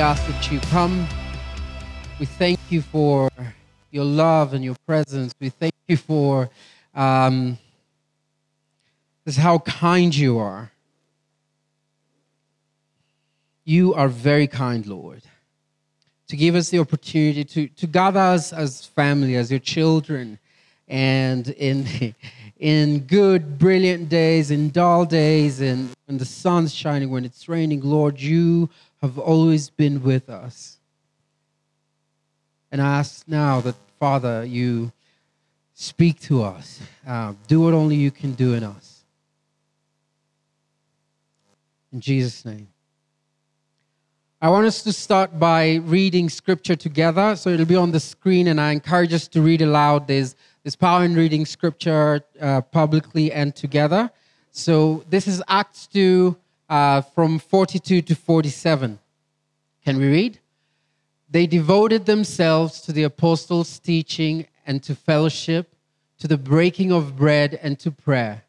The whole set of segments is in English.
Ask that you come. We thank you for your love and your presence. We thank you for um, this how kind you are. You are very kind, Lord, to give us the opportunity to, to gather us as family, as your children, and in, in good, brilliant days, in dull days, and when the sun's shining, when it's raining, Lord, you have always been with us. And I ask now that, Father, you speak to us. Uh, do what only you can do in us. In Jesus' name. I want us to start by reading scripture together. So it'll be on the screen, and I encourage us to read aloud. There's, there's power in reading scripture uh, publicly and together. So this is Acts 2 uh, from 42 to 47. Can we read? They devoted themselves to the apostles' teaching and to fellowship, to the breaking of bread and to prayer.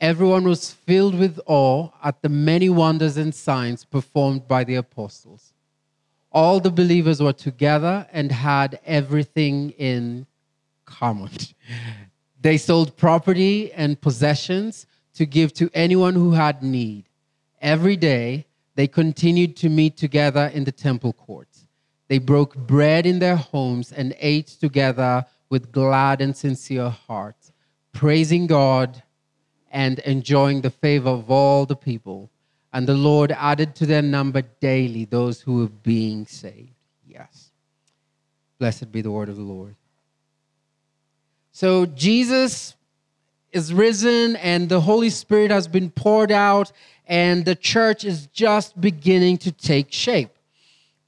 Everyone was filled with awe at the many wonders and signs performed by the apostles. All the believers were together and had everything in common. They sold property and possessions to give to anyone who had need. Every day, they continued to meet together in the temple courts. They broke bread in their homes and ate together with glad and sincere hearts, praising God and enjoying the favor of all the people. And the Lord added to their number daily those who were being saved. Yes. Blessed be the word of the Lord. So Jesus is risen and the Holy Spirit has been poured out, and the church is just beginning to take shape.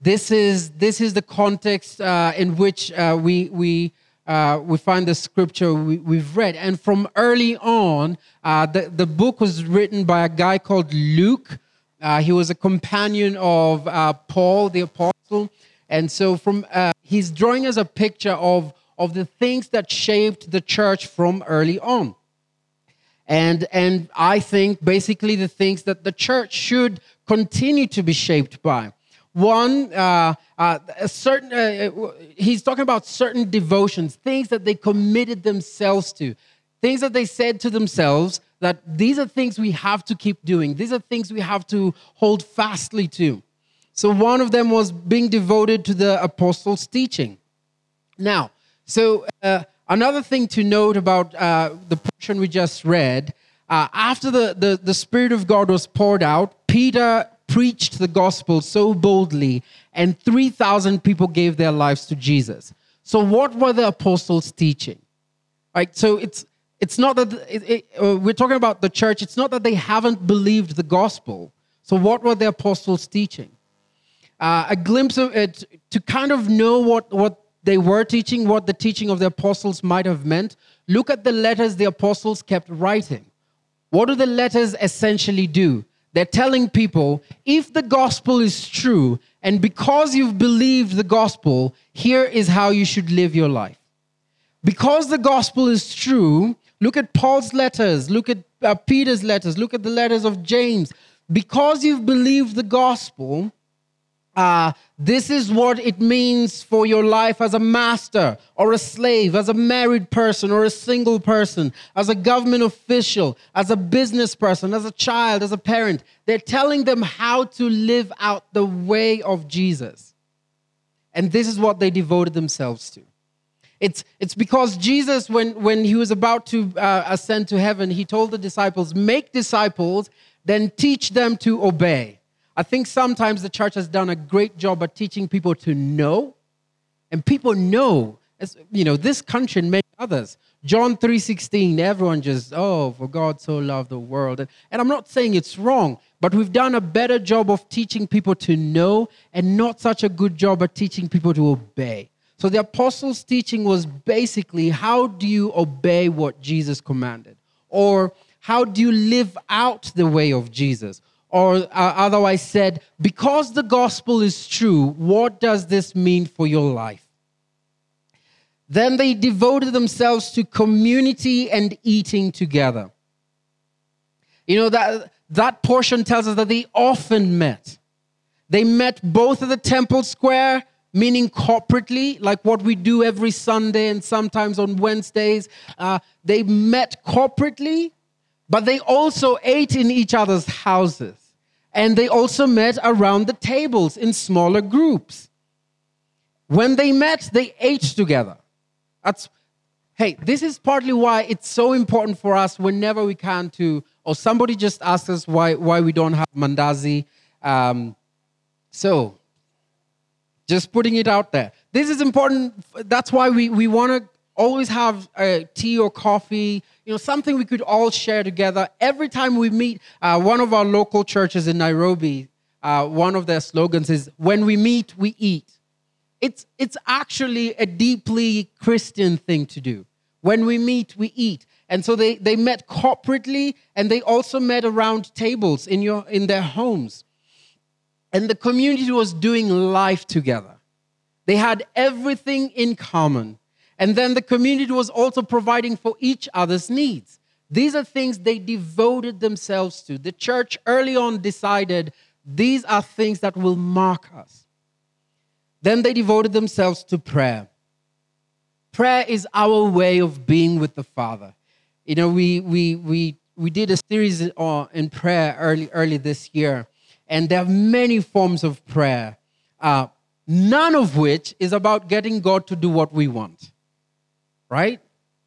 This is, this is the context uh, in which uh, we, we, uh, we find the scripture we, have read. And from early on, uh, the, the book was written by a guy called Luke. Uh, he was a companion of uh, Paul the apostle. And so from he's drawing us a picture of, of the things that shaped the church from early on and and i think basically the things that the church should continue to be shaped by. One uh, uh, a certain uh, he's talking about certain devotions things that they committed themselves to. Things that they said to themselves that these are things we have to keep doing. These are things we have to hold fastly to. So one of them was being devoted to the apostles teaching. Now so uh, Another thing to note about uh, the portion we just read uh, after the, the, the Spirit of God was poured out, Peter preached the gospel so boldly, and 3,000 people gave their lives to Jesus. So, what were the apostles teaching? Right? So, it's, it's not that it, it, uh, we're talking about the church, it's not that they haven't believed the gospel. So, what were the apostles teaching? Uh, a glimpse of it to kind of know what, what they were teaching what the teaching of the apostles might have meant, look at the letters the apostles kept writing. What do the letters essentially do? They're telling people if the gospel is true, and because you've believed the gospel, here is how you should live your life. Because the gospel is true, look at Paul's letters, look at uh, Peter's letters, look at the letters of James. Because you've believed the gospel, uh, this is what it means for your life as a master or a slave, as a married person or a single person, as a government official, as a business person, as a child, as a parent. They're telling them how to live out the way of Jesus. And this is what they devoted themselves to. It's, it's because Jesus, when, when he was about to uh, ascend to heaven, he told the disciples, Make disciples, then teach them to obey. I think sometimes the church has done a great job at teaching people to know, and people know, as, you know, this country and many others. John 3:16, everyone just, oh, for God so loved the world. And I'm not saying it's wrong, but we've done a better job of teaching people to know and not such a good job at teaching people to obey. So the apostles' teaching was basically how do you obey what Jesus commanded? Or how do you live out the way of Jesus? Or uh, otherwise said, because the gospel is true, what does this mean for your life? Then they devoted themselves to community and eating together. You know, that, that portion tells us that they often met. They met both at the temple square, meaning corporately, like what we do every Sunday and sometimes on Wednesdays. Uh, they met corporately, but they also ate in each other's houses. And they also met around the tables in smaller groups. When they met, they ate together. That's, hey, this is partly why it's so important for us whenever we can to, or somebody just asked us why, why we don't have mandazi. Um, so, just putting it out there. This is important. That's why we, we want to always have a tea or coffee, you know, something we could all share together. Every time we meet, uh, one of our local churches in Nairobi, uh, one of their slogans is, when we meet, we eat. It's, it's actually a deeply Christian thing to do. When we meet, we eat. And so they, they met corporately and they also met around tables in, your, in their homes. And the community was doing life together. They had everything in common. And then the community was also providing for each other's needs. These are things they devoted themselves to. The church early on decided these are things that will mark us. Then they devoted themselves to prayer. Prayer is our way of being with the Father. You know, we, we, we, we did a series in prayer early, early this year, and there are many forms of prayer, uh, none of which is about getting God to do what we want, right?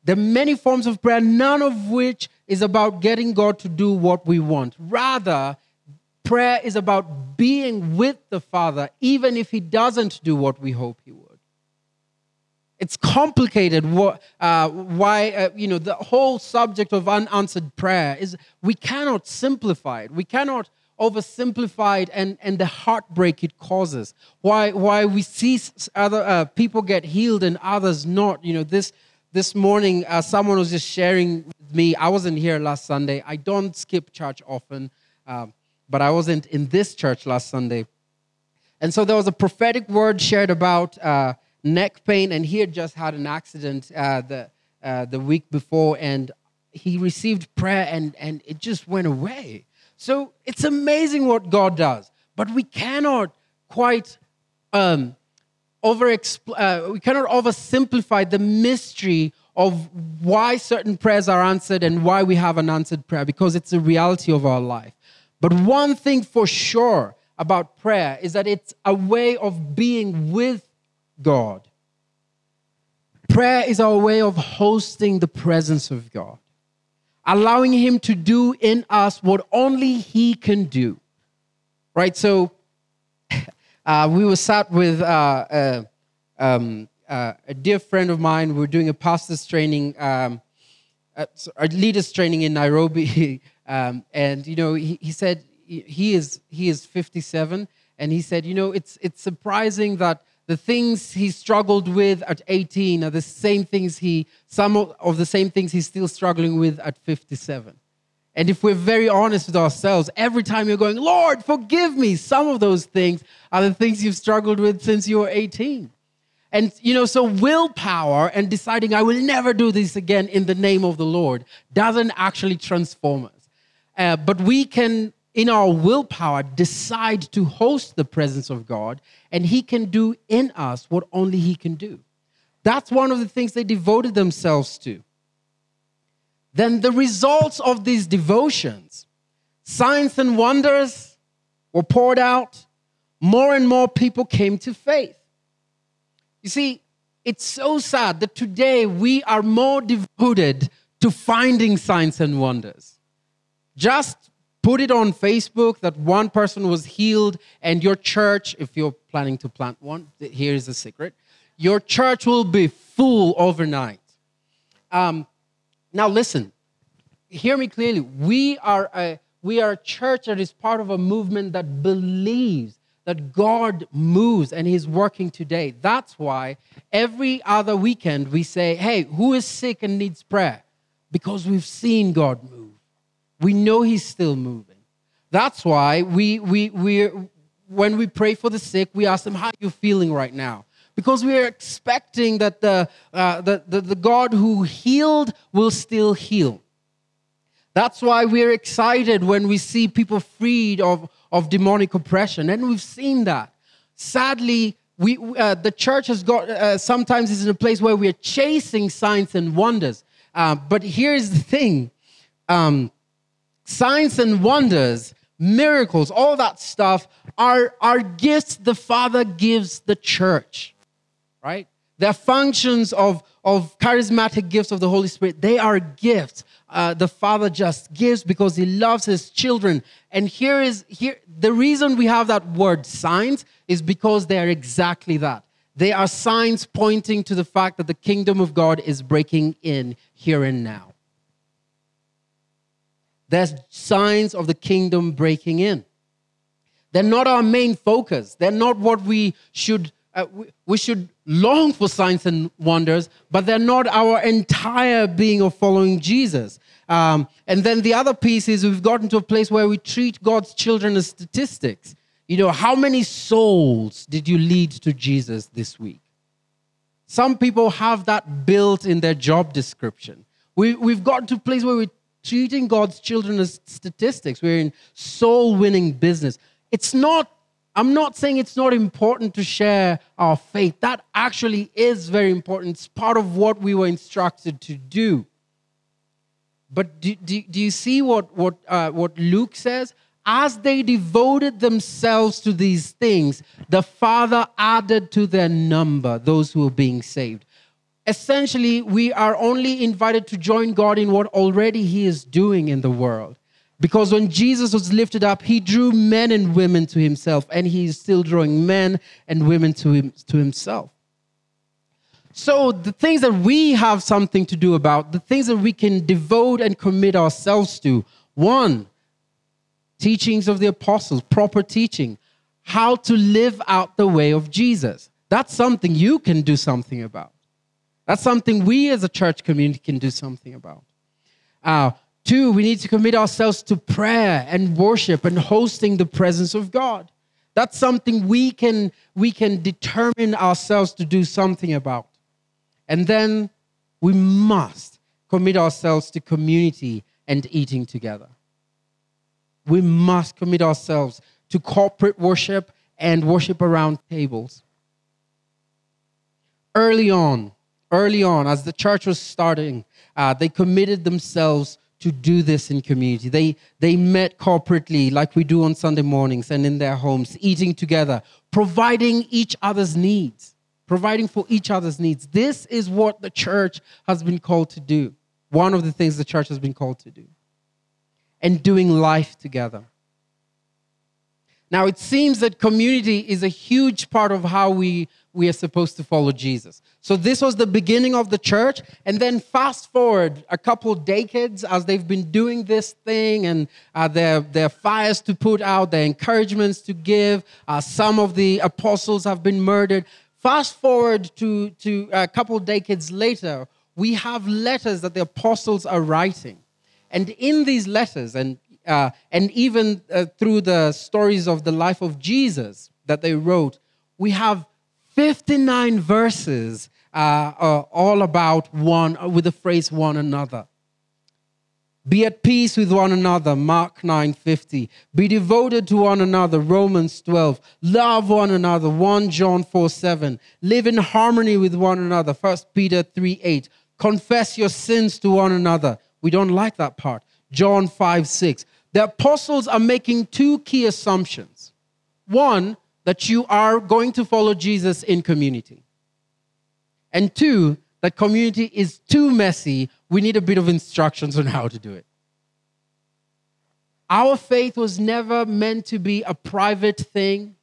Are many forms of prayer, none of which is about getting God to do what we want. Rather, prayer is about being with the Father, even if He doesn't do what we hope He would. It's complicated. Uh, why, uh, you know, the whole subject of unanswered prayer is we cannot simplify it. We cannot oversimplified and, and the heartbreak it causes. Why, why we see other uh, people get healed and others not. You know, this, this morning, uh, someone was just sharing with me. I wasn't here last Sunday. I don't skip church often, um, but I wasn't in this church last Sunday. And so there was a prophetic word shared about uh, neck pain, and he had just had an accident uh, the, uh, the week before, and he received prayer, and, and it just went away. So it's amazing what God does, but we cannot quite um, over uh, we cannot oversimplify the mystery of why certain prayers are answered and why we have an answered prayer because it's a reality of our life. But one thing for sure about prayer is that it's a way of being with God. Prayer is our way of hosting the presence of God allowing Him to do in us what only He can do. Right? So uh, we were sat with uh, uh, um, uh, a dear friend of mine. We are doing a pastor's training, um, uh, a leaders training in Nairobi. um, and, you know, he, he said he is, he is 57. And he said, you know, it's, it's surprising that the things he struggled with at 18 are the same things he, some of the same things he's still struggling with at 57. And if we're very honest with ourselves, every time you're going, Lord, forgive me, some of those things are the things you've struggled with since you were 18. And, you know, so willpower and deciding I will never do this again in the name of the Lord doesn't actually transform us. Uh, but we can in our willpower, decide to host the presence of God, and He can do in us what only He can do. That's one of the things they devoted themselves to. Then the results of these devotions, signs and wonders were poured out. More and more people came to faith. You see, it's so sad that today we are more devoted to finding signs and wonders. Just put it on Facebook that one person was healed, and your church, if you're planning to plant one, here's the secret your church will be full overnight. Um, now, listen, hear me clearly. We are, a, we are a church that is part of a movement that believes that God moves and He's working today. That's why every other weekend we say, Hey, who is sick and needs prayer? Because we've seen God move. We know He's still moving. That's why we, we, we, when we pray for the sick, we ask them, How are you feeling right now? Because we are expecting that the, uh, the, the, the God who healed will still heal. That's why we're excited when we see people freed of, of demonic oppression. And we've seen that. Sadly, we, uh, the church has got uh, sometimes is in a place where we are chasing signs and wonders. Uh, but here's the thing um, signs and wonders, miracles, all that stuff are, are gifts the Father gives the church, right? They're functions of, of charismatic gifts of the Holy Spirit. They are gifts. Uh, the Father just gives because He loves His children. And here is here the reason we have that word signs is because they are exactly that. They are signs pointing to the fact that the kingdom of God is breaking in here and now. There's signs of the kingdom breaking in. They're not our main focus. They're not what we should uh, we, we should long for signs and wonders, but they're not our entire being of following Jesus. Um, and then the other piece is we've gotten to a place where we treat God's children as statistics. You know, how many souls did you lead to Jesus this week? Some people have that built in their job description. We, we've gotten to a place where we're treating God's children as statistics. We're in soul winning business. It's not I'm not saying it's not important to share our faith. That actually is very important. It's part of what we were instructed to do. But do, do, do you see what, what, uh, what Luke says? As they devoted themselves to these things, the Father added to their number those who were being saved. Essentially, we are only invited to join God in what already He is doing in the world. Because when Jesus was lifted up, he drew men and women to himself, and he's still drawing men and women to, him, to himself. So, the things that we have something to do about, the things that we can devote and commit ourselves to one, teachings of the apostles, proper teaching, how to live out the way of Jesus. That's something you can do something about. That's something we as a church community can do something about. Uh, Two, we need to commit ourselves to prayer and worship and hosting the presence of God. That's something we can, we can determine ourselves to do something about. And then we must commit ourselves to community and eating together. We must commit ourselves to corporate worship and worship around tables. Early on, early on, as the church was starting, uh, they committed themselves to do this in community. They, they met corporately, like we do on Sunday mornings and in their homes, eating together, providing each other's needs, providing for each other's needs. This is what the church has been called to do. One of the things the church has been called to do. And doing life together. Now, it seems that community is a huge part of how we, we are supposed to follow Jesus. So, this was the beginning of the church. And then, fast forward a couple decades as they've been doing this thing and uh, their, their fires to put out, their encouragements to give. Uh, some of the apostles have been murdered. Fast forward to, to a couple decades later, we have letters that the apostles are writing. And in these letters, and uh, and even uh, through the stories of the life of Jesus that they wrote, we have 59 verses uh, uh, all about one, with the phrase one another. Be at peace with one another, Mark 9:50. Be devoted to one another, Romans 12. Love one another, 1 John 4 7. Live in harmony with one another, 1 Peter 3 8. Confess your sins to one another. We don't like that part. John 5 6 the apostles are making two key assumptions. One, that you are going to follow Jesus in community. And two, that community is too messy. We need a bit of instructions on how to do it. Our faith was never meant to be a private thing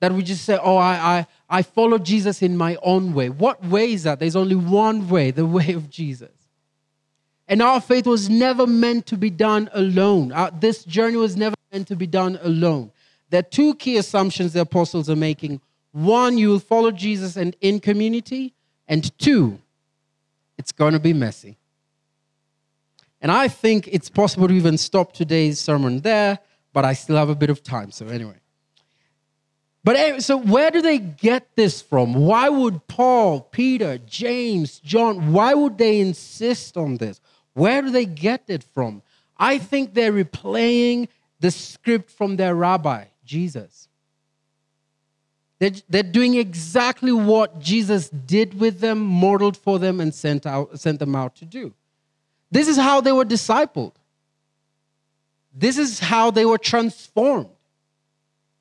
that we just say, oh, I, I, I follow Jesus in my own way. What way is that? There's only one way, the way of Jesus. And our faith was never meant to be done alone. This journey was never meant to be done alone. There are two key assumptions the apostles are making. One, you will follow Jesus and in community. And two, it's going to be messy. And I think it's possible to even stop today's sermon there, but I still have a bit of time. So, anyway. But anyway, so where do they get this from? Why would Paul, Peter, James, John, why would they insist on this? Where do they get it from? I think they're replaying the script from their rabbi, Jesus. They're, they're doing exactly what Jesus did with them, modeled for them, and sent, out, sent them out to do. This is how they were discipled. This is how they were transformed.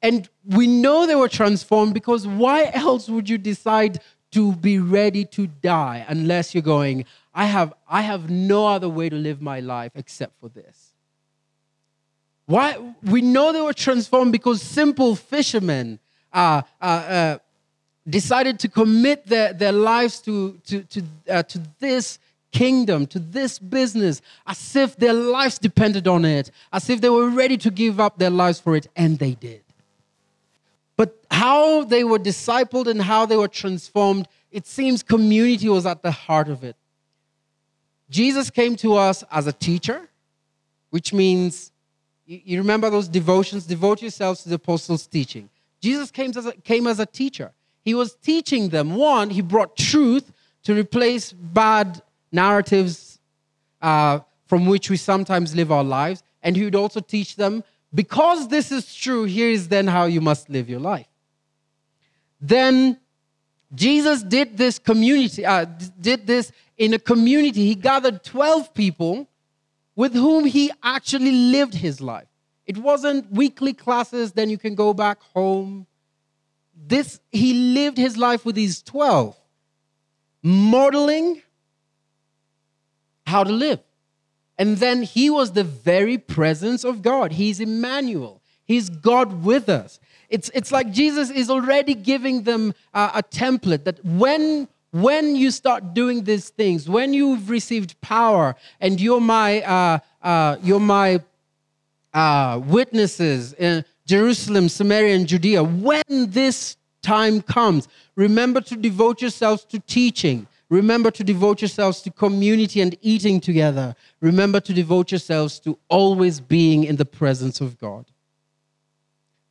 And we know they were transformed because why else would you decide to be ready to die unless you're going, I have, I have no other way to live my life except for this? Why? We know they were transformed because simple fishermen uh, uh, uh, decided to commit their, their lives to, to, to, uh, to this kingdom, to this business, as if their lives depended on it, as if they were ready to give up their lives for it, and they did. But how they were discipled and how they were transformed, it seems community was at the heart of it. Jesus came to us as a teacher, which means you remember those devotions? Devote yourselves to the apostles' teaching. Jesus came as, a, came as a teacher. He was teaching them. One, he brought truth to replace bad narratives uh, from which we sometimes live our lives. And he would also teach them, because this is true, here is then how you must live your life. Then Jesus did this community, uh, did this in a community. He gathered 12 people with whom he actually lived his life. It wasn't weekly classes, then you can go back home. This, he lived his life with these 12, modeling how to live. And then he was the very presence of God. He's Emmanuel, he's God with us. It's, it's like Jesus is already giving them uh, a template that when when you start doing these things, when you've received power and you're my, uh, uh, you're my uh, witnesses in Jerusalem, Samaria, and Judea, when this time comes, remember to devote yourselves to teaching. Remember to devote yourselves to community and eating together. Remember to devote yourselves to always being in the presence of God.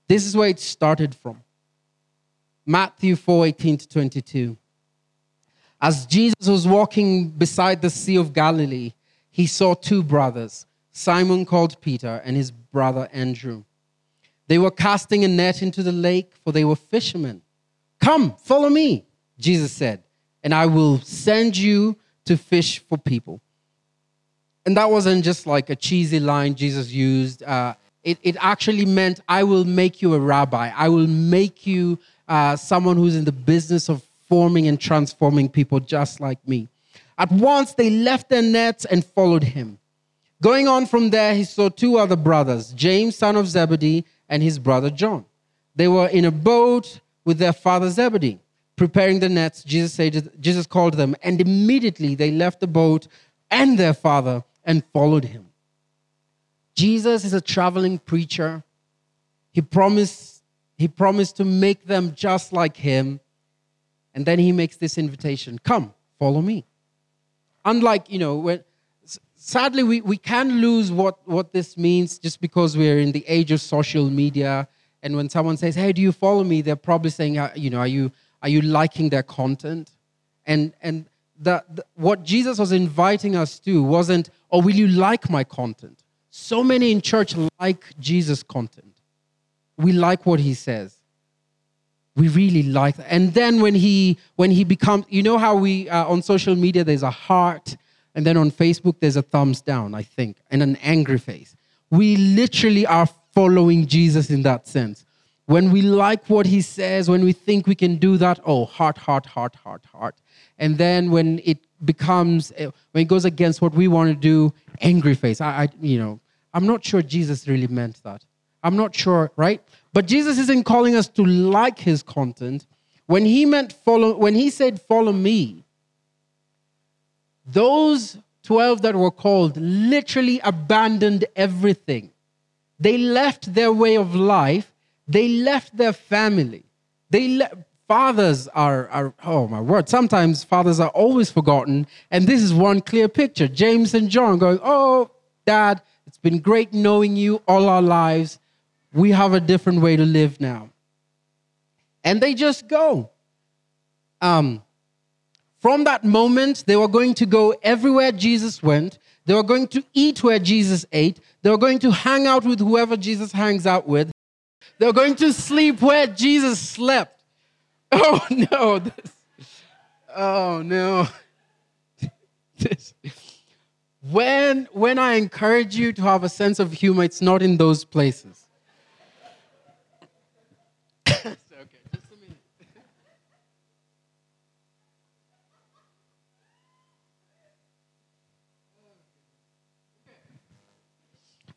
This is where it started from. Matthew 4 18 to 22. As Jesus was walking beside the Sea of Galilee, he saw two brothers Simon called Peter and his brother Andrew. They were casting a net into the lake, for they were fishermen. Come, follow me, Jesus said, and I will send you to fish for people. And that wasn't just like a cheesy line Jesus used. Uh, it, it actually meant, I will make you a rabbi. I will make you uh, someone who's in the business of forming and transforming people just like me. At once they left their nets and followed him. Going on from there, he saw two other brothers, James, son of Zebedee, and his brother John. They were in a boat with their father Zebedee, preparing the nets. Jesus, said, Jesus called them, and immediately they left the boat and their father and followed him. Jesus is a traveling preacher. He promised, he promised to make them just like him. And then he makes this invitation come, follow me. Unlike, you know, when sadly, we, we can lose what, what this means just because we're in the age of social media. And when someone says, hey, do you follow me? They're probably saying, uh, you know, are you, are you liking their content? And, and the, the, what Jesus was inviting us to wasn't, oh, will you like my content? So many in church like Jesus' content. We like what he says. We really like that. And then when he when he becomes, you know how we uh, on social media there's a heart and then on Facebook, there's a thumbs down, I think, and an angry face. We literally are following Jesus in that sense. When we like what he says, when we think we can do that, oh, heart, heart, heart, heart, heart. And then when it becomes, eh, when it goes against what we want to do, angry face. I, I you know, I'm not sure Jesus really meant that. I'm not sure, right? But Jesus isn't calling us to like his content. When he meant follow, when he said follow me, those 12 that were called literally abandoned everything. They left their way of life, they left their family. They le- fathers are, are, oh my word, sometimes fathers are always forgotten. And this is one clear picture James and John going, Oh, dad, it's been great knowing you all our lives. We have a different way to live now. And they just go. Um, from that moment, they were going to go everywhere Jesus went. They were going to eat where Jesus ate. They were going to hang out with whoever Jesus hangs out with. They were going to sleep where Jesus slept. Oh no. This, oh no. This, when, when I encourage you to have a sense of humor, it's not in those places. okay, just a minute.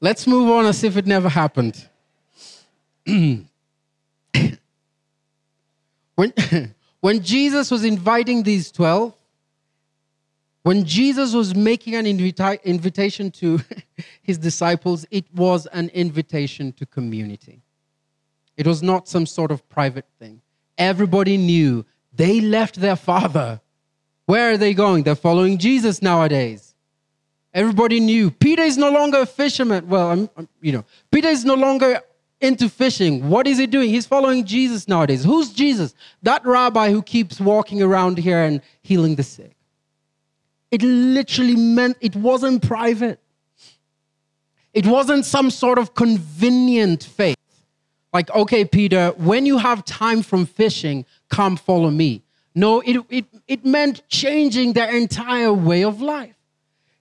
Let's move on as if it never happened. when, when Jesus was inviting these 12, when Jesus was making an invita- invitation to his disciples, it was an invitation to community. It was not some sort of private thing. Everybody knew they left their father. Where are they going? They're following Jesus nowadays. Everybody knew Peter is no longer a fisherman. Well, I'm, I'm, you know, Peter is no longer into fishing. What is he doing? He's following Jesus nowadays. Who's Jesus? That rabbi who keeps walking around here and healing the sick. It literally meant it wasn't private. It wasn't some sort of convenient faith. Like, okay, Peter, when you have time from fishing, come follow me. No, it, it, it meant changing their entire way of life.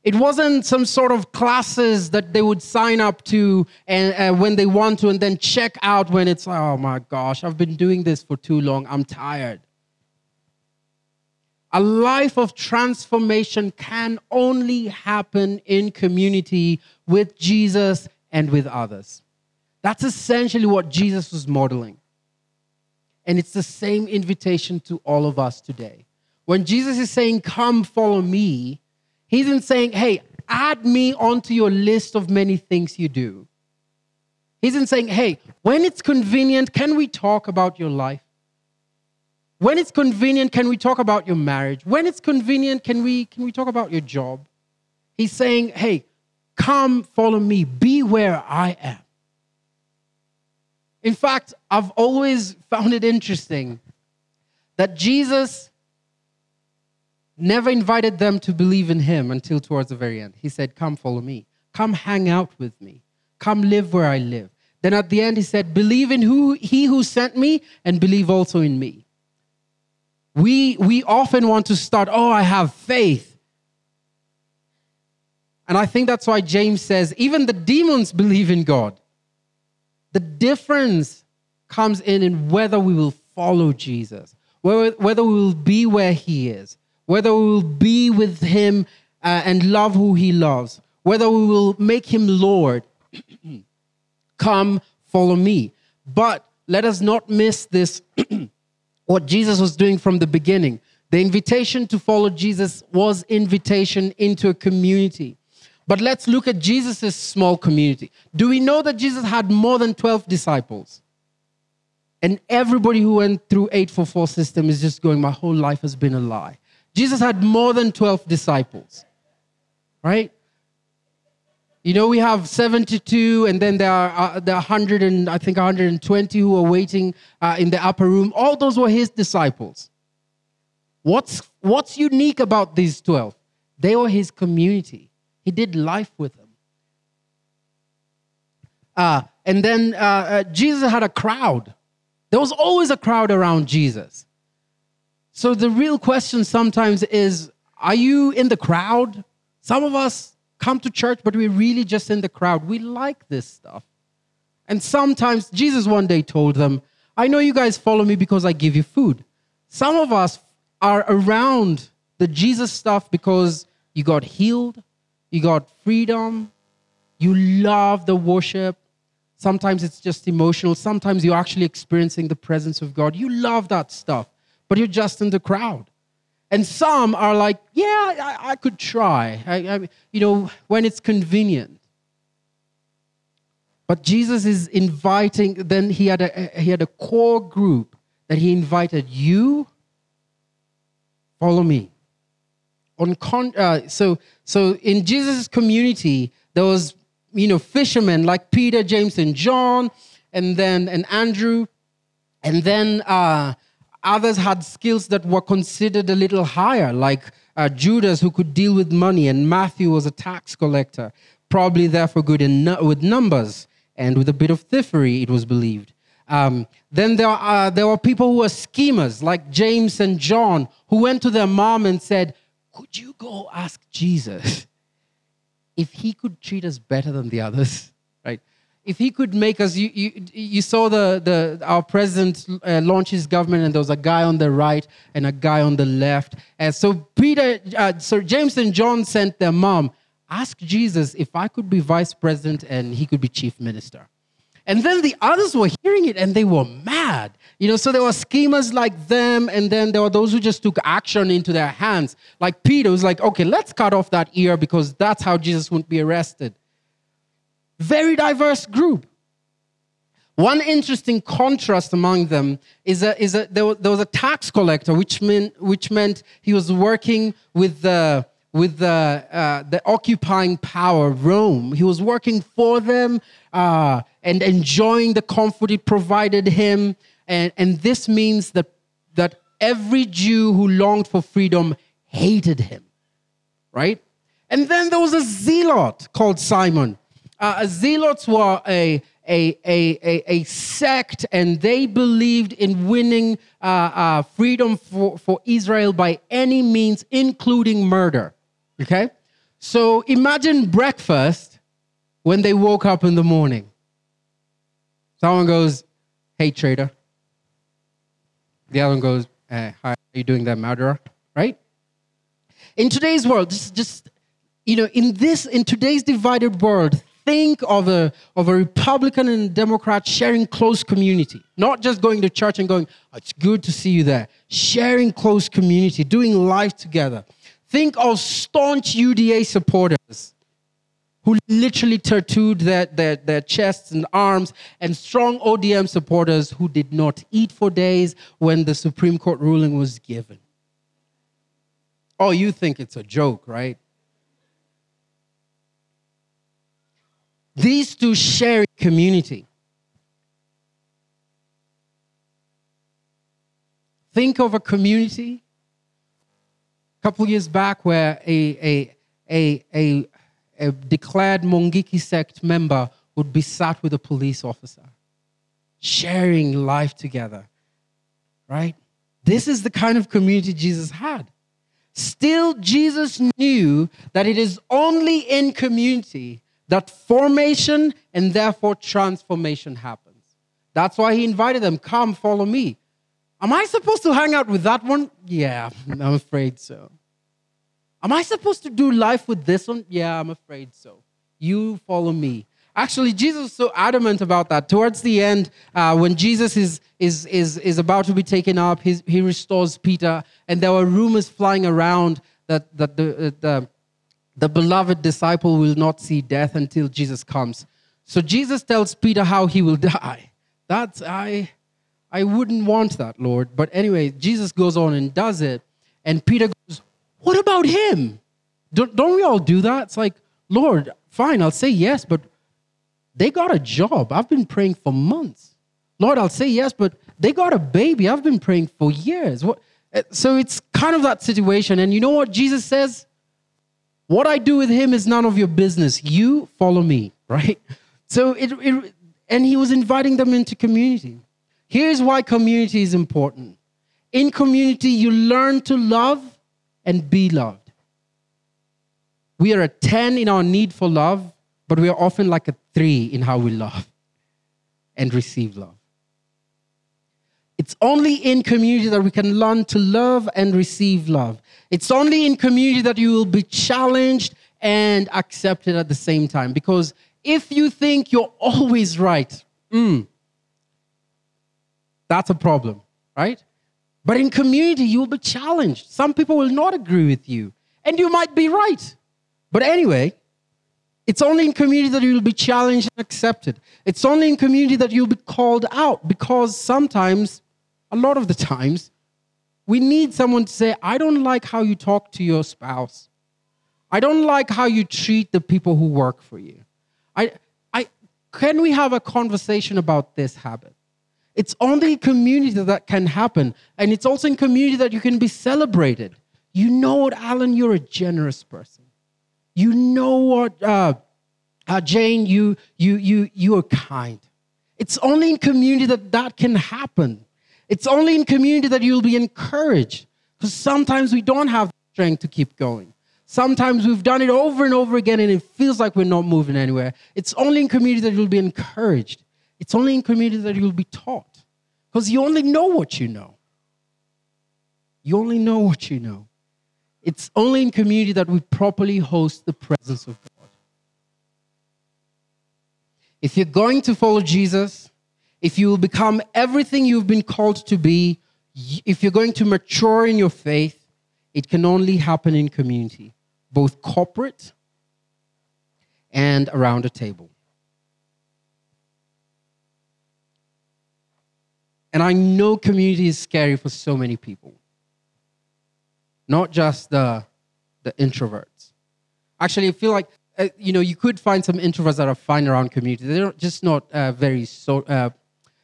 It wasn't some sort of classes that they would sign up to and, uh, when they want to and then check out when it's, oh my gosh, I've been doing this for too long, I'm tired. A life of transformation can only happen in community with Jesus and with others. That's essentially what Jesus was modeling. And it's the same invitation to all of us today. When Jesus is saying, Come, follow me, he isn't saying, Hey, add me onto your list of many things you do. He isn't saying, Hey, when it's convenient, can we talk about your life? When it's convenient, can we talk about your marriage? When it's convenient, can we, can we talk about your job? He's saying, hey, come follow me, be where I am. In fact, I've always found it interesting that Jesus never invited them to believe in him until towards the very end. He said, Come follow me, come hang out with me, come live where I live. Then at the end, he said, Believe in who he who sent me and believe also in me. We, we often want to start, oh, I have faith. And I think that's why James says, even the demons believe in God. The difference comes in in whether we will follow Jesus, whether, whether we will be where he is, whether we will be with him uh, and love who he loves, whether we will make him Lord. Come, follow me. But let us not miss this what Jesus was doing from the beginning. The invitation to follow Jesus was invitation into a community. But let's look at Jesus' small community. Do we know that Jesus had more than 12 disciples? And everybody who went through 844 system is just going, my whole life has been a lie. Jesus had more than 12 disciples, right? You know, we have 72, and then there are uh, the 100 and I think 120 who are waiting uh, in the upper room. All those were his disciples. What's, what's unique about these 12? They were his community. He did life with them. Uh, and then uh, uh, Jesus had a crowd. There was always a crowd around Jesus. So the real question sometimes is are you in the crowd? Some of us come to church, but we're really just in the crowd. We like this stuff. And sometimes Jesus one day told them, I know you guys follow me because I give you food. Some of us are around the Jesus stuff because you got healed, you got freedom, you love the worship. Sometimes it's just emotional. Sometimes you're actually experiencing the presence of God. You love that stuff, but you're just in the crowd. And some are like, yeah, I, I could try, I, I, you know, when it's convenient. But Jesus is inviting, then he had, a, he had a core group that he invited you, follow me. On con, uh, so, so in Jesus' community, there was, you know, fishermen like Peter, James, and John, and then and Andrew, and then uh, Others had skills that were considered a little higher, like uh, Judas, who could deal with money, and Matthew was a tax collector. probably therefore good in, with numbers and with a bit of thievery, it was believed. Um, then there, are, there were people who were schemers, like James and John, who went to their mom and said, Could you go ask Jesus if he could treat us better than the others? Right? If he could make us, you, you, you saw the, the, our president uh, launch his government, and there was a guy on the right and a guy on the left. And so Peter, uh, so James and John sent their mom, Ask Jesus if I could be vice president and he could be chief minister. And then the others were hearing it and they were mad. You know, so there were schemers like them, and then there were those who just took action into their hands. Like Peter was like, okay, let's cut off that ear because that's how Jesus wouldn't be arrested. Very diverse group. One interesting contrast among them is that, there, was, there was a tax collector, which meant, which meant he was working with the, with the, uh, the occupying power, Rome. He was working for them uh, and enjoying the comfort it provided him. And, and this means that, that every Jew who longed for freedom hated him, right? And then there was a zealot called Simon. Uh, zealots were a, a, a, a, sect and they believed in winning uh, uh, freedom for, for Israel by any means, including murder. Okay? So imagine breakfast when they woke up in the morning. Someone goes, Hey, trader. The other one goes, uh, How are you doing that, murderer? Right? In today's world, just, just you know, in this, in today's divided world, think of a, of a Republican and Democrat sharing close community, not just going to church and going, oh, it's good to see you there. Sharing close community, doing life together. Think of staunch UDA supporters who literally tattooed their, their, their chests and arms, and strong ODM supporters who did not eat for days when the Supreme Court ruling was given. Oh, you think it's a joke, right? These two share community. Think of a community a couple years back where a, a, a, a, a declared Mungiki sect member would be sat with a police officer, sharing life together, right? This is the kind of community Jesus had. Still, Jesus knew that it is only in community that formation and therefore transformation happens. That's why he invited them, come follow me. Am I supposed to hang out with that one? Yeah, I'm afraid so. Am I supposed to do life with this one? Yeah, I'm afraid so. You follow me. Actually, Jesus was so adamant about that. Towards the end, uh, when Jesus is, is, is, is about to be taken up, he, he restores Peter, and there were rumors flying around that, that the, uh, the, the beloved disciple will not see death until Jesus comes. So Jesus tells Peter how he will die. That's I I wouldn't want that, Lord. But anyway, Jesus goes on and does it. And Peter goes, What about him? Don't, don't we all do that? It's like, Lord, fine, I'll say yes, but they got a job. I've been praying for months. Lord, I'll say yes, but they got a baby. I've been praying for years. What? Eh, so it's kind of that situation. And you know what Jesus says? What I do with him is none of your business. You follow me, right? So it, it and he was inviting them into community. Here's why community is important. In community, you learn to love and be loved. We are a 10 in our need for love, but we are often like a 3 in how we love and receive love. It's only in community that we can learn to love and receive love. It's only in community that you will be challenged and accepted at the same time. Because if you think you're always right, mm, that's a problem, right? But in community, you will be challenged. Some people will not agree with you, and you might be right. But anyway, it's only in community that you will be challenged and accepted. It's only in community that you'll be called out because sometimes, a lot of the times, we need someone to say, I don't like how you talk to your spouse. I don't like how you treat the people who work for you. I, I, can we have a conversation about this habit? It's only in community that can happen. And it's also in community that you can be celebrated. You know what, Alan? You're a generous person. You know what? Uh, uh, Jane, you, you, you, you are kind. It's only in community that that can happen. It's only in community that you'll be encouraged. Because sometimes we don't have the strength to keep going. Sometimes we've done it over and over again and it feels like we're not moving anywhere. It's only in community that you'll be encouraged. It's only in community that you'll be taught. Because you only know what you know. You only know what you know. It's only in community that we properly host the presence of God. If you're going to follow Jesus, if you will become everything you've been called to be, if you're going to mature in your faith, it can only happen in community, both corporate and around a table. And I know community is scary for so many people, not just the, the introverts. Actually, I feel like uh, you know, you could find some introverts that are fine around community. They're just not uh, very so. Uh,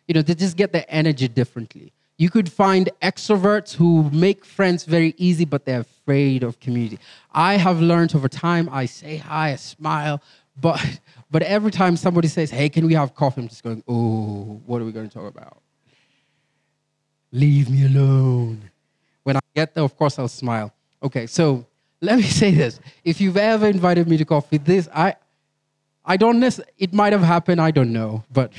you know, they just get their energy differently. You could find extroverts who make friends very easy, but they're afraid of community. I have learned over time. I say hi, I smile, but but every time somebody says, "Hey, can we have coffee?" I'm just going, "Oh, what are we going to talk about?" Leave me alone. When I get there, of course, I'll smile. Okay, so let me say this. If you've ever invited me to coffee, this, I, I don't necessarily, it might have happened, I don't know, but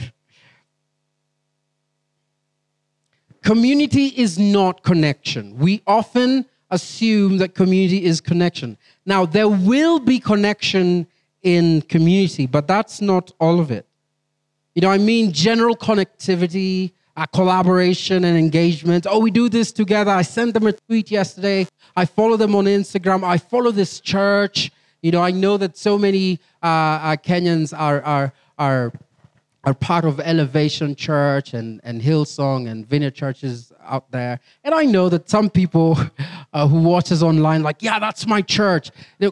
community is not connection. We often assume that community is connection. Now, there will be connection in community, but that's not all of it. You know, I mean general connectivity, uh, collaboration and engagement. Oh, we do this together. I sent them a tweet yesterday. I follow them on Instagram. I follow this church. You know, I know that so many uh, uh, Kenyans are, are, are, are part of Elevation Church and, and Hillsong and Vineyard churches out there. And I know that some people uh, who watch us online, like, yeah, that's my church. Know,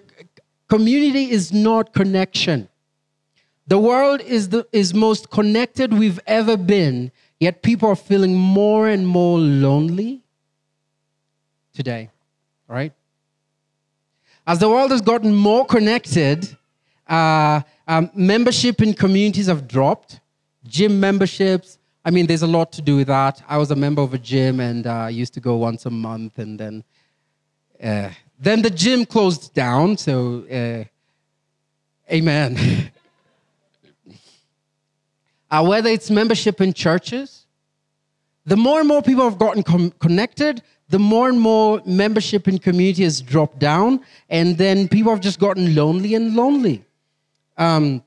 community is not connection. The world is the is most connected we've ever been Yet people are feeling more and more lonely today, right? As the world has gotten more connected, uh, um, membership in communities have dropped. Gym memberships, I mean, there's a lot to do with that. I was a member of a gym and uh, used to go once a month, and then uh, then the gym closed down. So, uh, amen. uh, whether it's membership in churches, the more and more people have gotten com- connected, the more and more membership in community has dropped down, and then people have just gotten lonely and lonely. Um,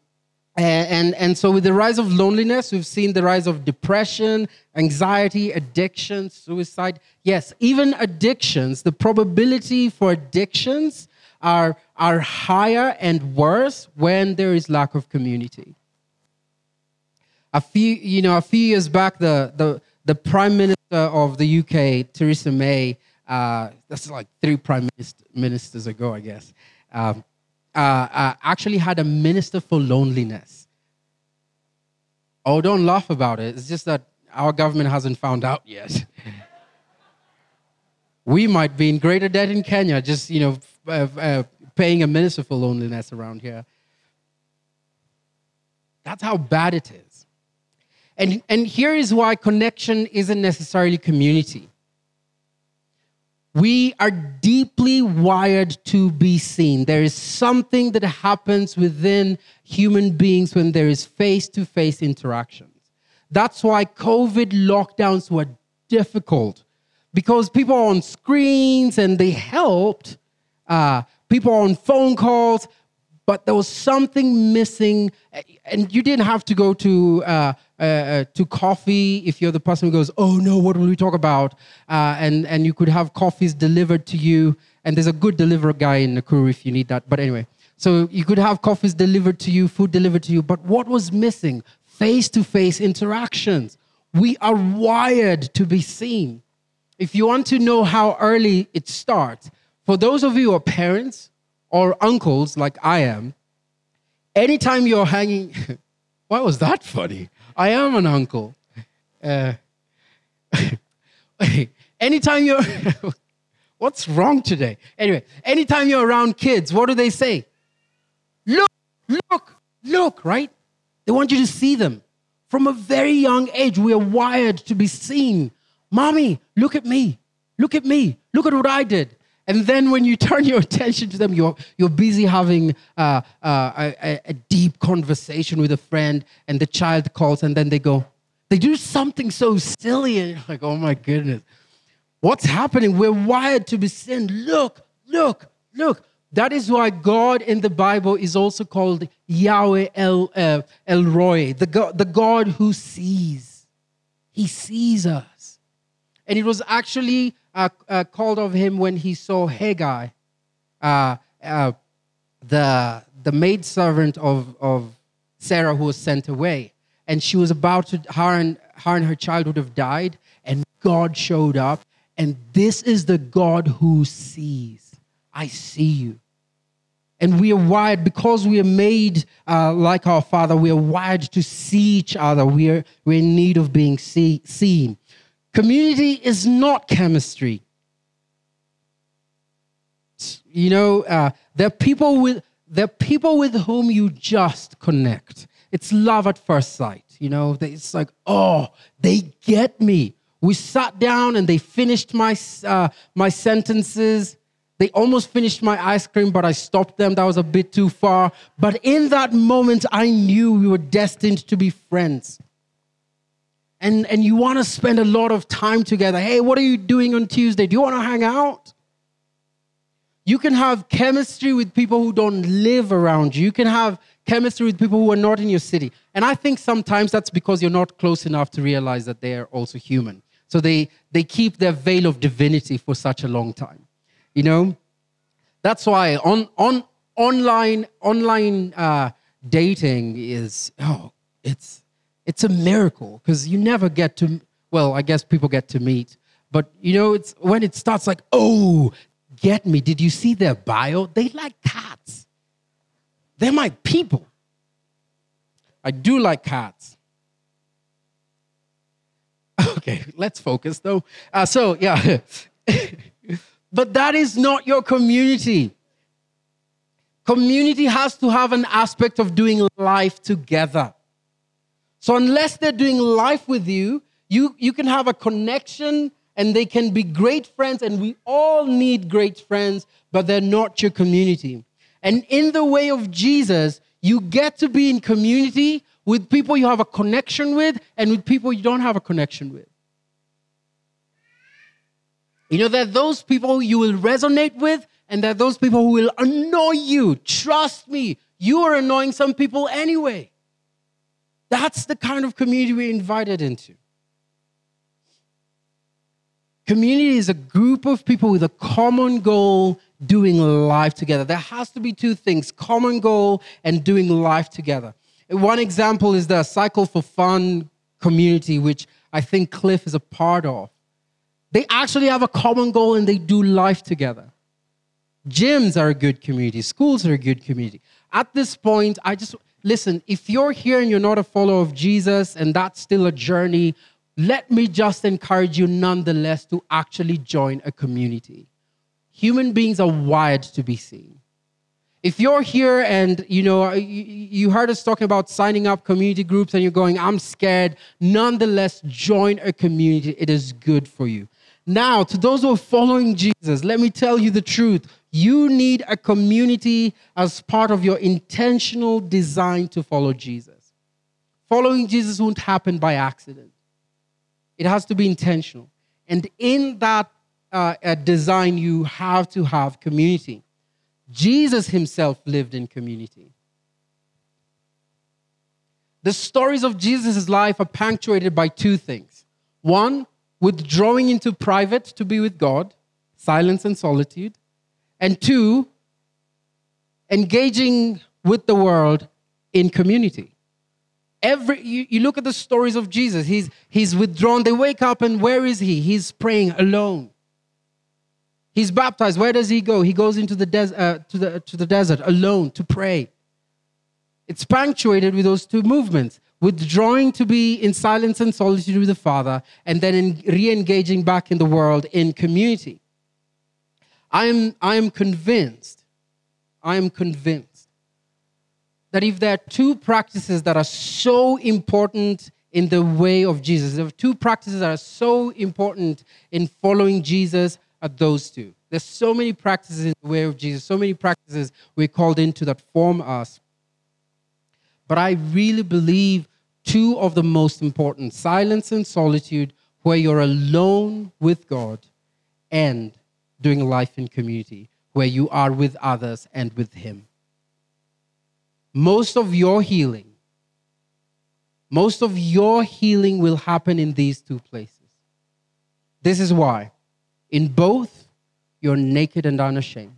and, and so, with the rise of loneliness, we've seen the rise of depression, anxiety, addiction, suicide. Yes, even addictions, the probability for addictions are, are higher and worse when there is lack of community a few, you know, a few years back, the, the, the Prime Minister of the UK, Theresa May, uh, that's like three prime ministers ago, I guess, um, uh, uh, actually had a minister for loneliness. Oh, don't laugh about it. It's just that our government hasn't found out yet. we might be in greater debt in Kenya, just you know, uh, uh, paying a minister for loneliness around here. That's how bad it is. And, and here is why connection isn't necessarily community. We are deeply wired to be seen. There is something that happens within human beings when there is face to face interactions. That's why COVID lockdowns were difficult because people are on screens and they helped. Uh, people are on phone calls, but there was something missing. And you didn't have to go to uh, uh, uh, to coffee if you're the person who goes, oh no, what will we talk about? Uh, and, and you could have coffees delivered to you. And there's a good delivery guy in Nakuru if you need that. But anyway, so you could have coffees delivered to you, food delivered to you. But what was missing? Face to face interactions. We are wired to be seen. If you want to know how early it starts, for those of you who are parents or uncles like I am, anytime you're hanging, why was that funny? I am an uncle. Uh, anytime you're, what's wrong today? Anyway, anytime you're around kids, what do they say? Look, look, look, right? They want you to see them. From a very young age, we are wired to be seen. Mommy, look at me. Look at me. Look at what I did. And then when you turn your attention to them, you're, you're busy having uh, uh, a, a deep conversation with a friend, and the child calls, and then they go, they do something so silly, and you're like, oh my goodness. What's happening? We're wired to be seen. Look, look, look. That is why God in the Bible is also called Yahweh El, uh, El Roi, the God, the God who sees. He sees us. And it was actually called of him when he saw uh, uh, the, the maidservant of, of Sarah who was sent away. And she was about to, her and, her and her child would have died, and God showed up. And this is the God who sees. I see you. And we are wired, because we are made uh, like our Father, we are wired to see each other. We are, we're in need of being see, seen. Community is not chemistry. You know, uh, there are people with there are people with whom you just connect. It's love at first sight. You know, it's like, oh, they get me. We sat down and they finished my uh, my sentences. They almost finished my ice cream, but I stopped them. That was a bit too far. But in that moment, I knew we were destined to be friends. And, and you want to spend a lot of time together. Hey, what are you doing on Tuesday? Do you want to hang out? You can have chemistry with people who don't live around you. You can have chemistry with people who are not in your city. And I think sometimes that's because you're not close enough to realize that they are also human. So they, they keep their veil of divinity for such a long time. You know, that's why on on online online uh, dating is oh it's it's a miracle because you never get to well I guess people get to meet but you know it's when it starts like oh get me did you see their bio? They like cats. They're my people. I do like cats. Okay let's focus though. Uh, so yeah. But that is not your community. Community has to have an aspect of doing life together. So, unless they're doing life with you, you, you can have a connection and they can be great friends, and we all need great friends, but they're not your community. And in the way of Jesus, you get to be in community with people you have a connection with and with people you don't have a connection with. You know, that those people you will resonate with, and that those people who will annoy you. Trust me, you are annoying some people anyway. That's the kind of community we're invited into. Community is a group of people with a common goal doing life together. There has to be two things common goal and doing life together. One example is the Cycle for Fun community, which I think Cliff is a part of. They actually have a common goal and they do life together. Gyms are a good community, schools are a good community. At this point, I just listen, if you're here and you're not a follower of Jesus and that's still a journey, let me just encourage you nonetheless to actually join a community. Human beings are wired to be seen. If you're here and you know you heard us talking about signing up community groups and you're going, I'm scared, nonetheless join a community. It is good for you. Now, to those who are following Jesus, let me tell you the truth. You need a community as part of your intentional design to follow Jesus. Following Jesus won't happen by accident, it has to be intentional. And in that uh, uh, design, you have to have community. Jesus himself lived in community. The stories of Jesus' life are punctuated by two things. One, withdrawing into private to be with God, silence and solitude. And two, engaging with the world in community. Every you, you look at the stories of Jesus, he's he's withdrawn. They wake up and where is he? He's praying alone. He's baptized. Where does he go? He goes into the, des- uh, to, the, to the desert alone to pray. It's punctuated with those two movements withdrawing to be in silence and solitude with the Father, and then re engaging back in the world in community. I am, I am convinced, I am convinced that if there are two practices that are so important in the way of Jesus, there are two practices that are so important in following Jesus, are those two. There's so many practices in the way of Jesus, so many practices we're called into that form us. But I really believe two of the most important silence and solitude, where you're alone with God, and doing life in community, where you are with others and with Him. Most of your healing, most of your healing will happen in these two places. This is why. In both, you're naked and unashamed.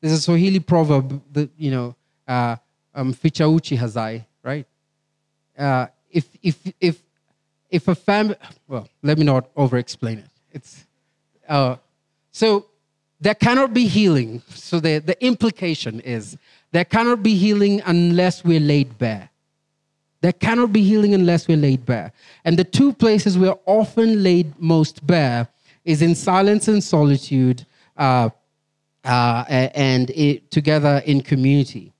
There's a Swahili proverb that, you know, uh, um, ficha hazai, right? Uh, if, if, if, if a family, well, let me not over explain it. It's, uh, so there cannot be healing. So the, the implication is there cannot be healing unless we're laid bare. There cannot be healing unless we're laid bare. And the two places we're often laid most bare is in silence and solitude uh, uh, and it, together in community.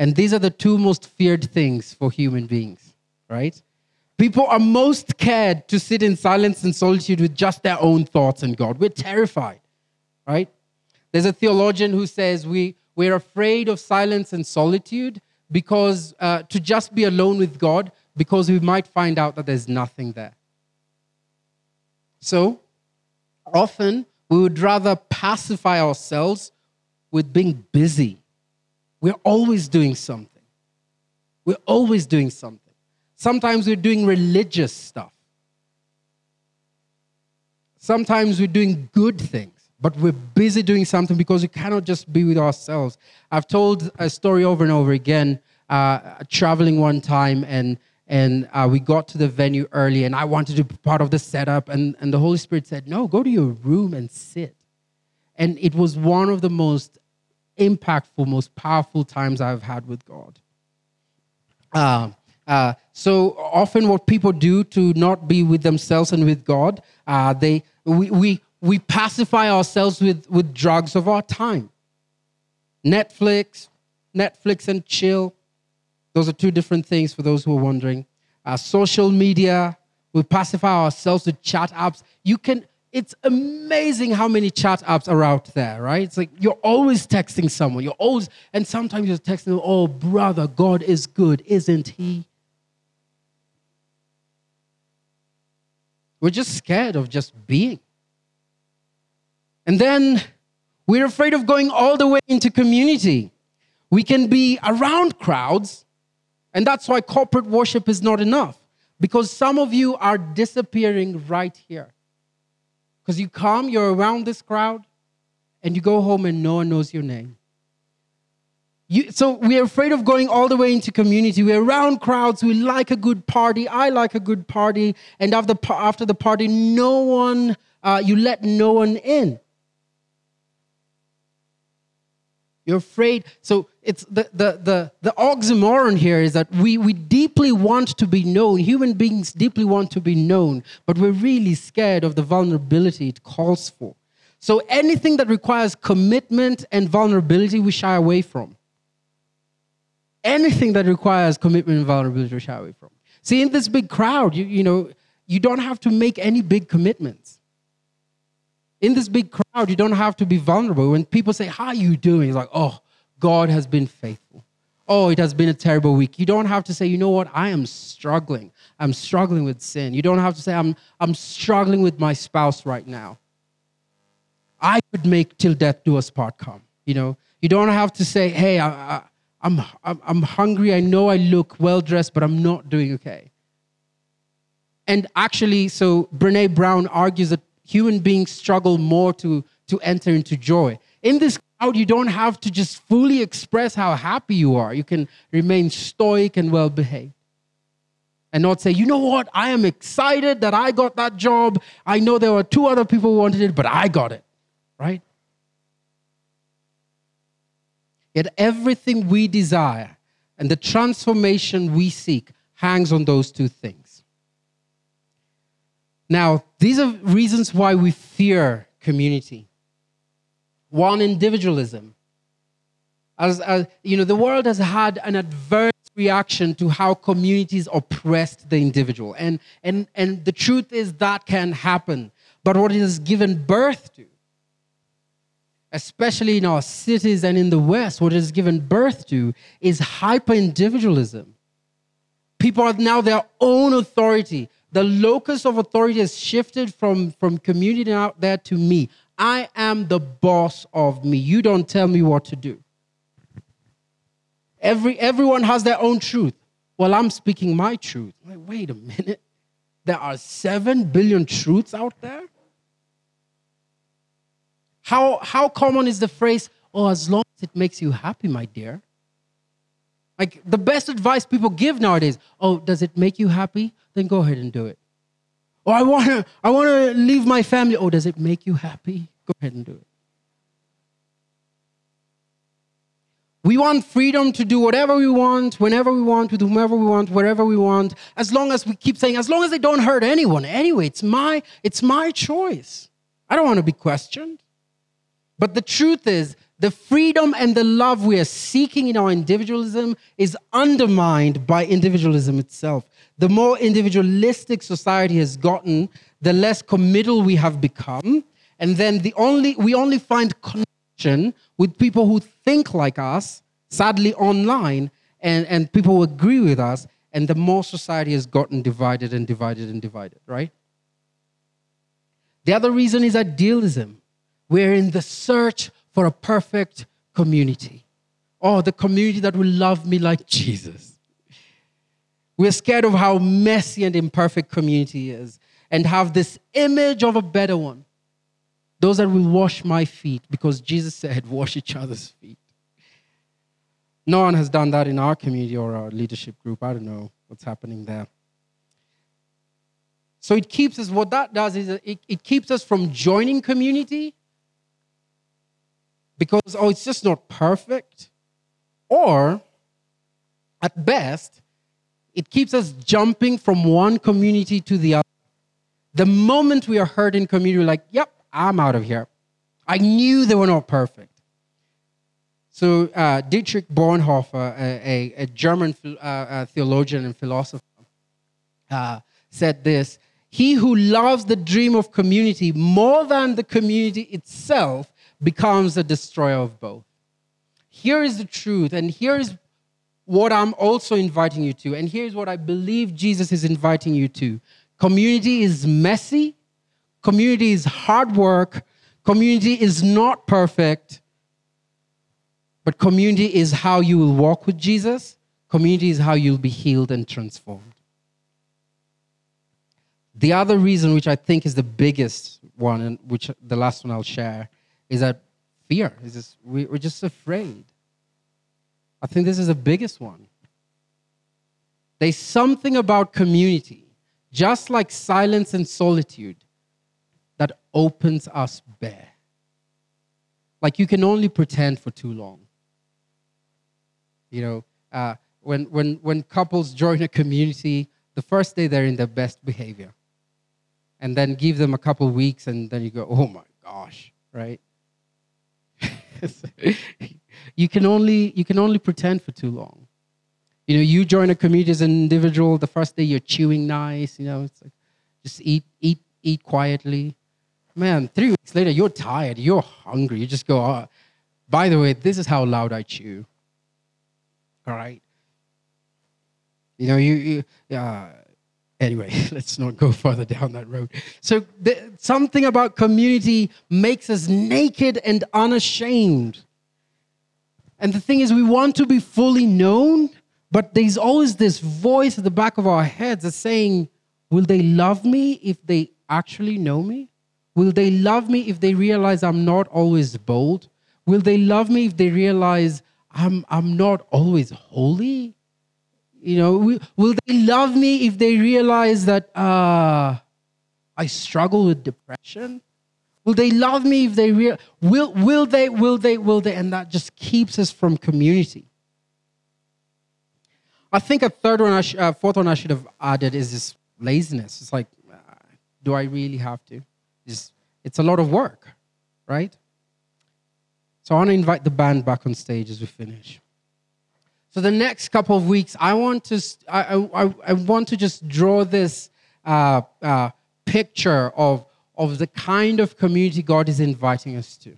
And these are the two most feared things for human beings, right? People are most scared to sit in silence and solitude with just their own thoughts and God. We're terrified, right? There's a theologian who says we, we're afraid of silence and solitude because uh, to just be alone with God because we might find out that there's nothing there. So often we would rather pacify ourselves with being busy. We're always doing something. We're always doing something. Sometimes we're doing religious stuff. Sometimes we're doing good things but we're busy doing something because we cannot just be with ourselves. I've told a story over and over again, uh, traveling one time, and and uh, we got to the venue early, and I wanted to be part of the setup, and, and the Holy Spirit said, No, go to your room and sit. And it was one of the most impactful, most powerful times I've had with God. Uh, uh, so often, what people do to not be with themselves and with God, uh, they we, we we pacify ourselves with, with drugs of our time. Netflix, Netflix and chill. Those are two different things for those who are wondering. Uh, social media, we pacify ourselves with chat apps. You can, it's amazing how many chat apps are out there, right? It's like you're always texting someone. You're always, and sometimes you're texting them, oh, brother, God is good, isn't he? We're just scared of just being. And then we're afraid of going all the way into community. We can be around crowds, and that's why corporate worship is not enough. Because some of you are disappearing right here. Because you come, you're around this crowd, and you go home and no one knows your name. You, so we're afraid of going all the way into community. We're around crowds. We like a good party. I like a good party. And after, after the party, no one, uh, you let no one in. You're afraid. So it's the, the, the, the oxymoron here is that we, we deeply want to be known. Human beings deeply want to be known, but we're really scared of the vulnerability it calls for. So anything that requires commitment and vulnerability, we shy away from. Anything that requires commitment and vulnerability, we shy away from. See, in this big crowd, you, you know, you don't have to make any big commitments in this big crowd, you don't have to be vulnerable. When people say, How are you doing? It's like, Oh, God has been faithful. Oh, it has been a terrible week. You don't have to say, You know what? I am struggling. I'm struggling with sin. You don't have to say, I'm, I'm struggling with my spouse right now. I could make till death do us part come. You know, you don't have to say, Hey, I, I, I'm, I'm hungry. I know I look well dressed, but I'm not doing okay. And actually, so Brene Brown argues that human beings struggle more to, to enter into joy. In this crowd, you don't have to just fully express how happy you are. You can remain stoic and well behaved. And not say, you know what, I am excited that I got that job. I know there were two other people who wanted it, but I got it, right? Yet everything we desire and the transformation we seek hangs on those two things. Now, these are reasons why we fear community. One, individualism. As, as you know, the world has had an adverse reaction to how communities oppressed the individual. And, and, and the truth is that can happen. But what it has given birth to, especially in our cities and in the West, what it has given birth to is hyper individualism. People are now their own authority. The locus of authority has shifted from, from community out there to me. I am the boss of me. You don't tell me what to do. Every, everyone has their own truth. Well, I'm speaking my truth. Like, wait a minute. There are seven billion truths out there? How, how common is the phrase, oh, as long as it makes you happy, my dear? Like the best advice people give nowadays, oh, does it make you happy? Then go ahead and do it. Oh, I want to I want to leave my family. Oh, does it make you happy? Go ahead and do it. We want freedom to do whatever we want, whenever we want, with whomever we want, wherever we want, as long as we keep saying, as long as they don't hurt anyone. Anyway, it's my, it's my choice. I don't want to be questioned. But the truth is, the freedom and the love we are seeking in our individualism is undermined by individualism itself. The more individualistic society has gotten, the less committal we have become. And then the only, we only find connection with people who think like us, sadly online, and, and people who agree with us. And the more society has gotten divided and divided and divided, right? The other reason is idealism. We're in the search for a perfect community. Oh, the community that will love me like Jesus. We're scared of how messy and imperfect community is and have this image of a better one. Those that will wash my feet because Jesus said, wash each other's feet. No one has done that in our community or our leadership group. I don't know what's happening there. So it keeps us, what that does is it, it keeps us from joining community because, oh, it's just not perfect. Or, at best, it keeps us jumping from one community to the other. The moment we are hurt in community, we're like, yep, I'm out of here. I knew they were not perfect. So, uh, Dietrich Bonhoeffer, a, a, a German uh, uh, theologian and philosopher, uh, said this He who loves the dream of community more than the community itself becomes a destroyer of both. Here is the truth, and here is what I'm also inviting you to, and here's what I believe Jesus is inviting you to. Community is messy, community is hard work, community is not perfect, but community is how you will walk with Jesus, community is how you'll be healed and transformed. The other reason, which I think is the biggest one, and which the last one I'll share, is that fear. Is just, we, we're just afraid. I think this is the biggest one. There's something about community, just like silence and solitude, that opens us bare. Like you can only pretend for too long. You know, uh, when, when, when couples join a community, the first day they're in their best behavior. And then give them a couple weeks, and then you go, oh my gosh, right? you can only you can only pretend for too long. You know, you join a community as an individual. The first day you're chewing nice. You know, it's like just eat eat eat quietly. Man, three weeks later you're tired. You're hungry. You just go. Oh, by the way, this is how loud I chew. All right. You know, you, you uh, Anyway, let's not go further down that road. So, the, something about community makes us naked and unashamed. And the thing is, we want to be fully known, but there's always this voice at the back of our heads that's saying, Will they love me if they actually know me? Will they love me if they realize I'm not always bold? Will they love me if they realize I'm, I'm not always holy? You know, will they love me if they realize that uh, I struggle with depression? Will they love me if they real will will they will they will they and that just keeps us from community. I think a third one, I sh- uh, fourth one I should have added is this laziness. It's like, uh, do I really have to? Just, it's a lot of work, right? So I want to invite the band back on stage as we finish. So the next couple of weeks, I want to I, I, I want to just draw this uh, uh, picture of of the kind of community God is inviting us to.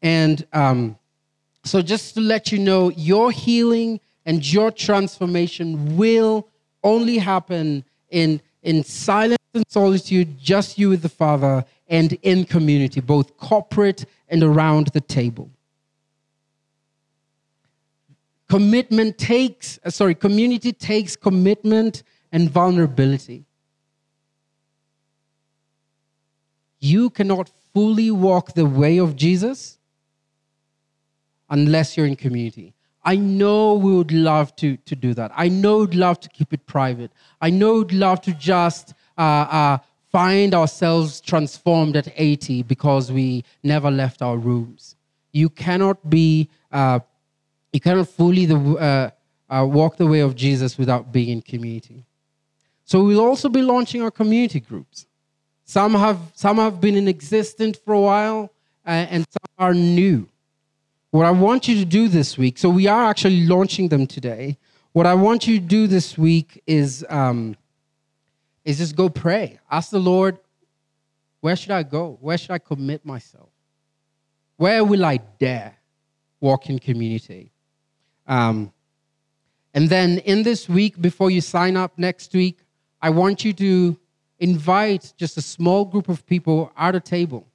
And um, so, just to let you know, your healing and your transformation will only happen in in silence and solitude, just you with the Father, and in community, both corporate and around the table. Commitment takes, uh, sorry, community takes commitment and vulnerability. You cannot fully walk the way of Jesus unless you're in community. I know we would love to, to do that. I know we'd love to keep it private. I know we'd love to just uh, uh, find ourselves transformed at 80 because we never left our rooms. You cannot be uh, you cannot fully the, uh, uh, walk the way of Jesus without being in community. So we'll also be launching our community groups. Some have, some have been in existence for a while, uh, and some are new. What I want you to do this week, so we are actually launching them today. What I want you to do this week is, um, is just go pray. Ask the Lord, where should I go? Where should I commit myself? Where will I dare walk in community? Um, and then in this week, before you sign up next week, I want you to invite just a small group of people at a table.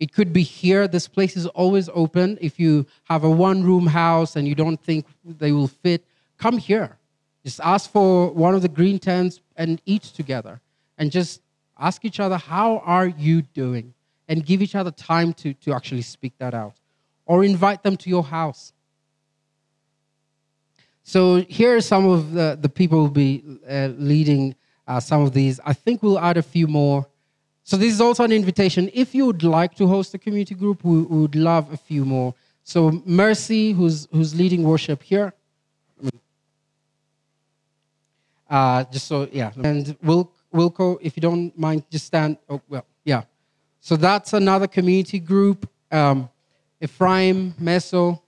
It could be here. This place is always open. If you have a one room house and you don't think they will fit, come here. Just ask for one of the green tents and eat together. And just ask each other, How are you doing? And give each other time to, to actually speak that out. Or invite them to your house. So here are some of the, the people who will be uh, leading uh, some of these. I think we'll add a few more. So this is also an invitation. If you would like to host a community group, we, we would love a few more. So Mercy, who's, who's leading worship here. Uh, just so, yeah. And Wil- Wilco, if you don't mind, just stand. Oh, well, yeah. So that's another community group. Um, Ephraim, Meso.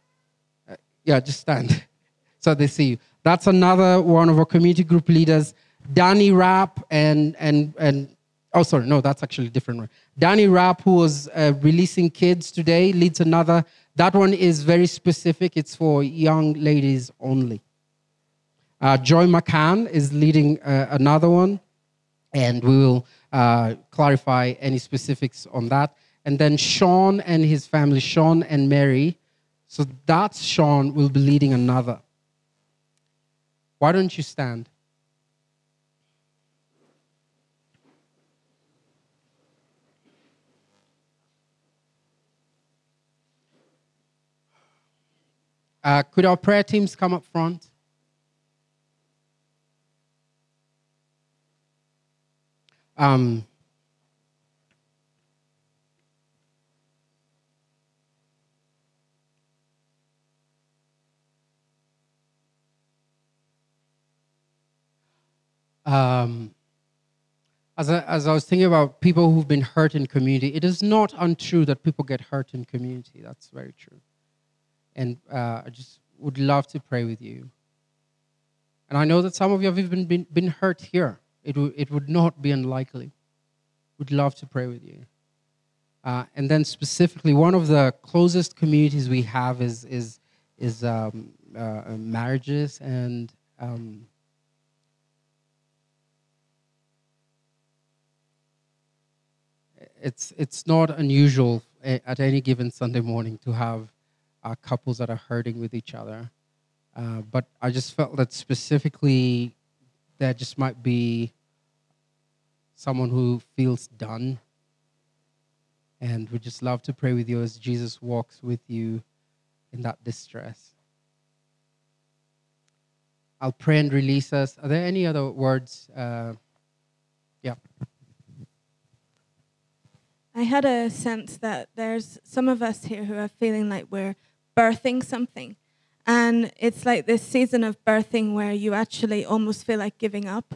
Uh, yeah, just stand. so they see you. That's another one of our community group leaders, Danny Rapp, and and and oh, sorry, no, that's actually a different one. Danny Rapp, who was uh, releasing kids today, leads another. That one is very specific. It's for young ladies only. Uh, Joy McCann is leading uh, another one, and we will uh, clarify any specifics on that. And then Sean and his family, Sean and Mary. So that's Sean will be leading another. Why don't you stand? Uh, could our prayer teams come up front? Um, um, as, I, as I was thinking about people who've been hurt in community, it is not untrue that people get hurt in community. That's very true. And uh, I just would love to pray with you. And I know that some of you have even been, been hurt here. It, w- it would not be unlikely. Would love to pray with you. Uh, and then specifically, one of the closest communities we have is is is um, uh, marriages and um, it's it's not unusual at any given Sunday morning to have couples that are hurting with each other. Uh, but I just felt that specifically, there just might be someone who feels done. And we just love to pray with you as Jesus walks with you in that distress. I'll pray and release us. Are there any other words? Uh, yeah. I had a sense that there's some of us here who are feeling like we're birthing something. And it's like this season of birthing where you actually almost feel like giving up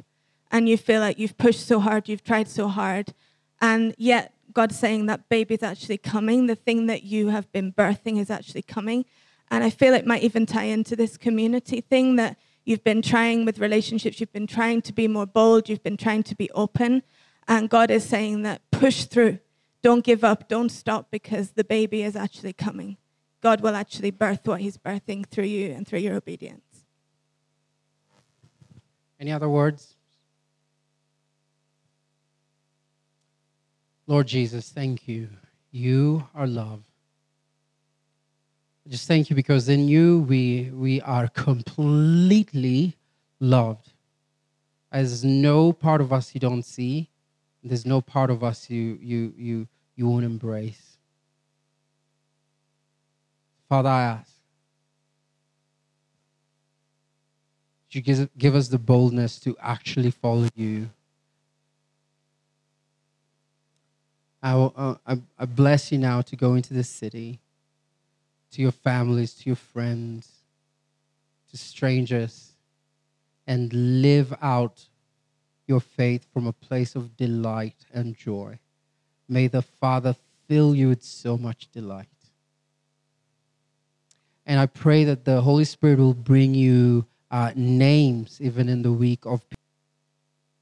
and you feel like you've pushed so hard, you've tried so hard, and yet God's saying that baby's actually coming. The thing that you have been birthing is actually coming. And I feel it might even tie into this community thing that you've been trying with relationships, you've been trying to be more bold, you've been trying to be open. And God is saying that push through. Don't give up, don't stop because the baby is actually coming. God will actually birth what He's birthing through you and through your obedience. Any other words? Lord Jesus, thank you. You are love. Just thank you because in you we, we are completely loved. There's no part of us you don't see. There's no part of us you, you, you, you won't embrace. Father, I ask you give, give us the boldness to actually follow you. I, will, uh, I, I bless you now to go into this city, to your families, to your friends, to strangers, and live out your faith from a place of delight and joy. May the Father fill you with so much delight. And I pray that the Holy Spirit will bring you uh, names even in the week of.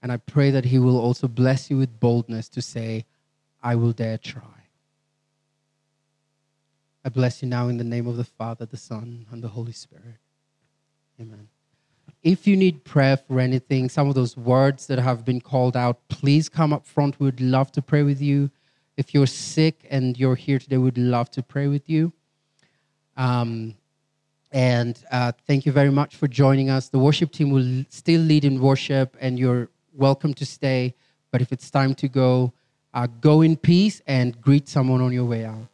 And I pray that He will also bless you with boldness to say, I will dare try. I bless you now in the name of the Father, the Son, and the Holy Spirit. Amen. If you need prayer for anything, some of those words that have been called out, please come up front. We would love to pray with you. If you're sick and you're here today, we'd love to pray with you. Um, and uh, thank you very much for joining us. The worship team will still lead in worship, and you're welcome to stay. But if it's time to go, uh, go in peace and greet someone on your way out.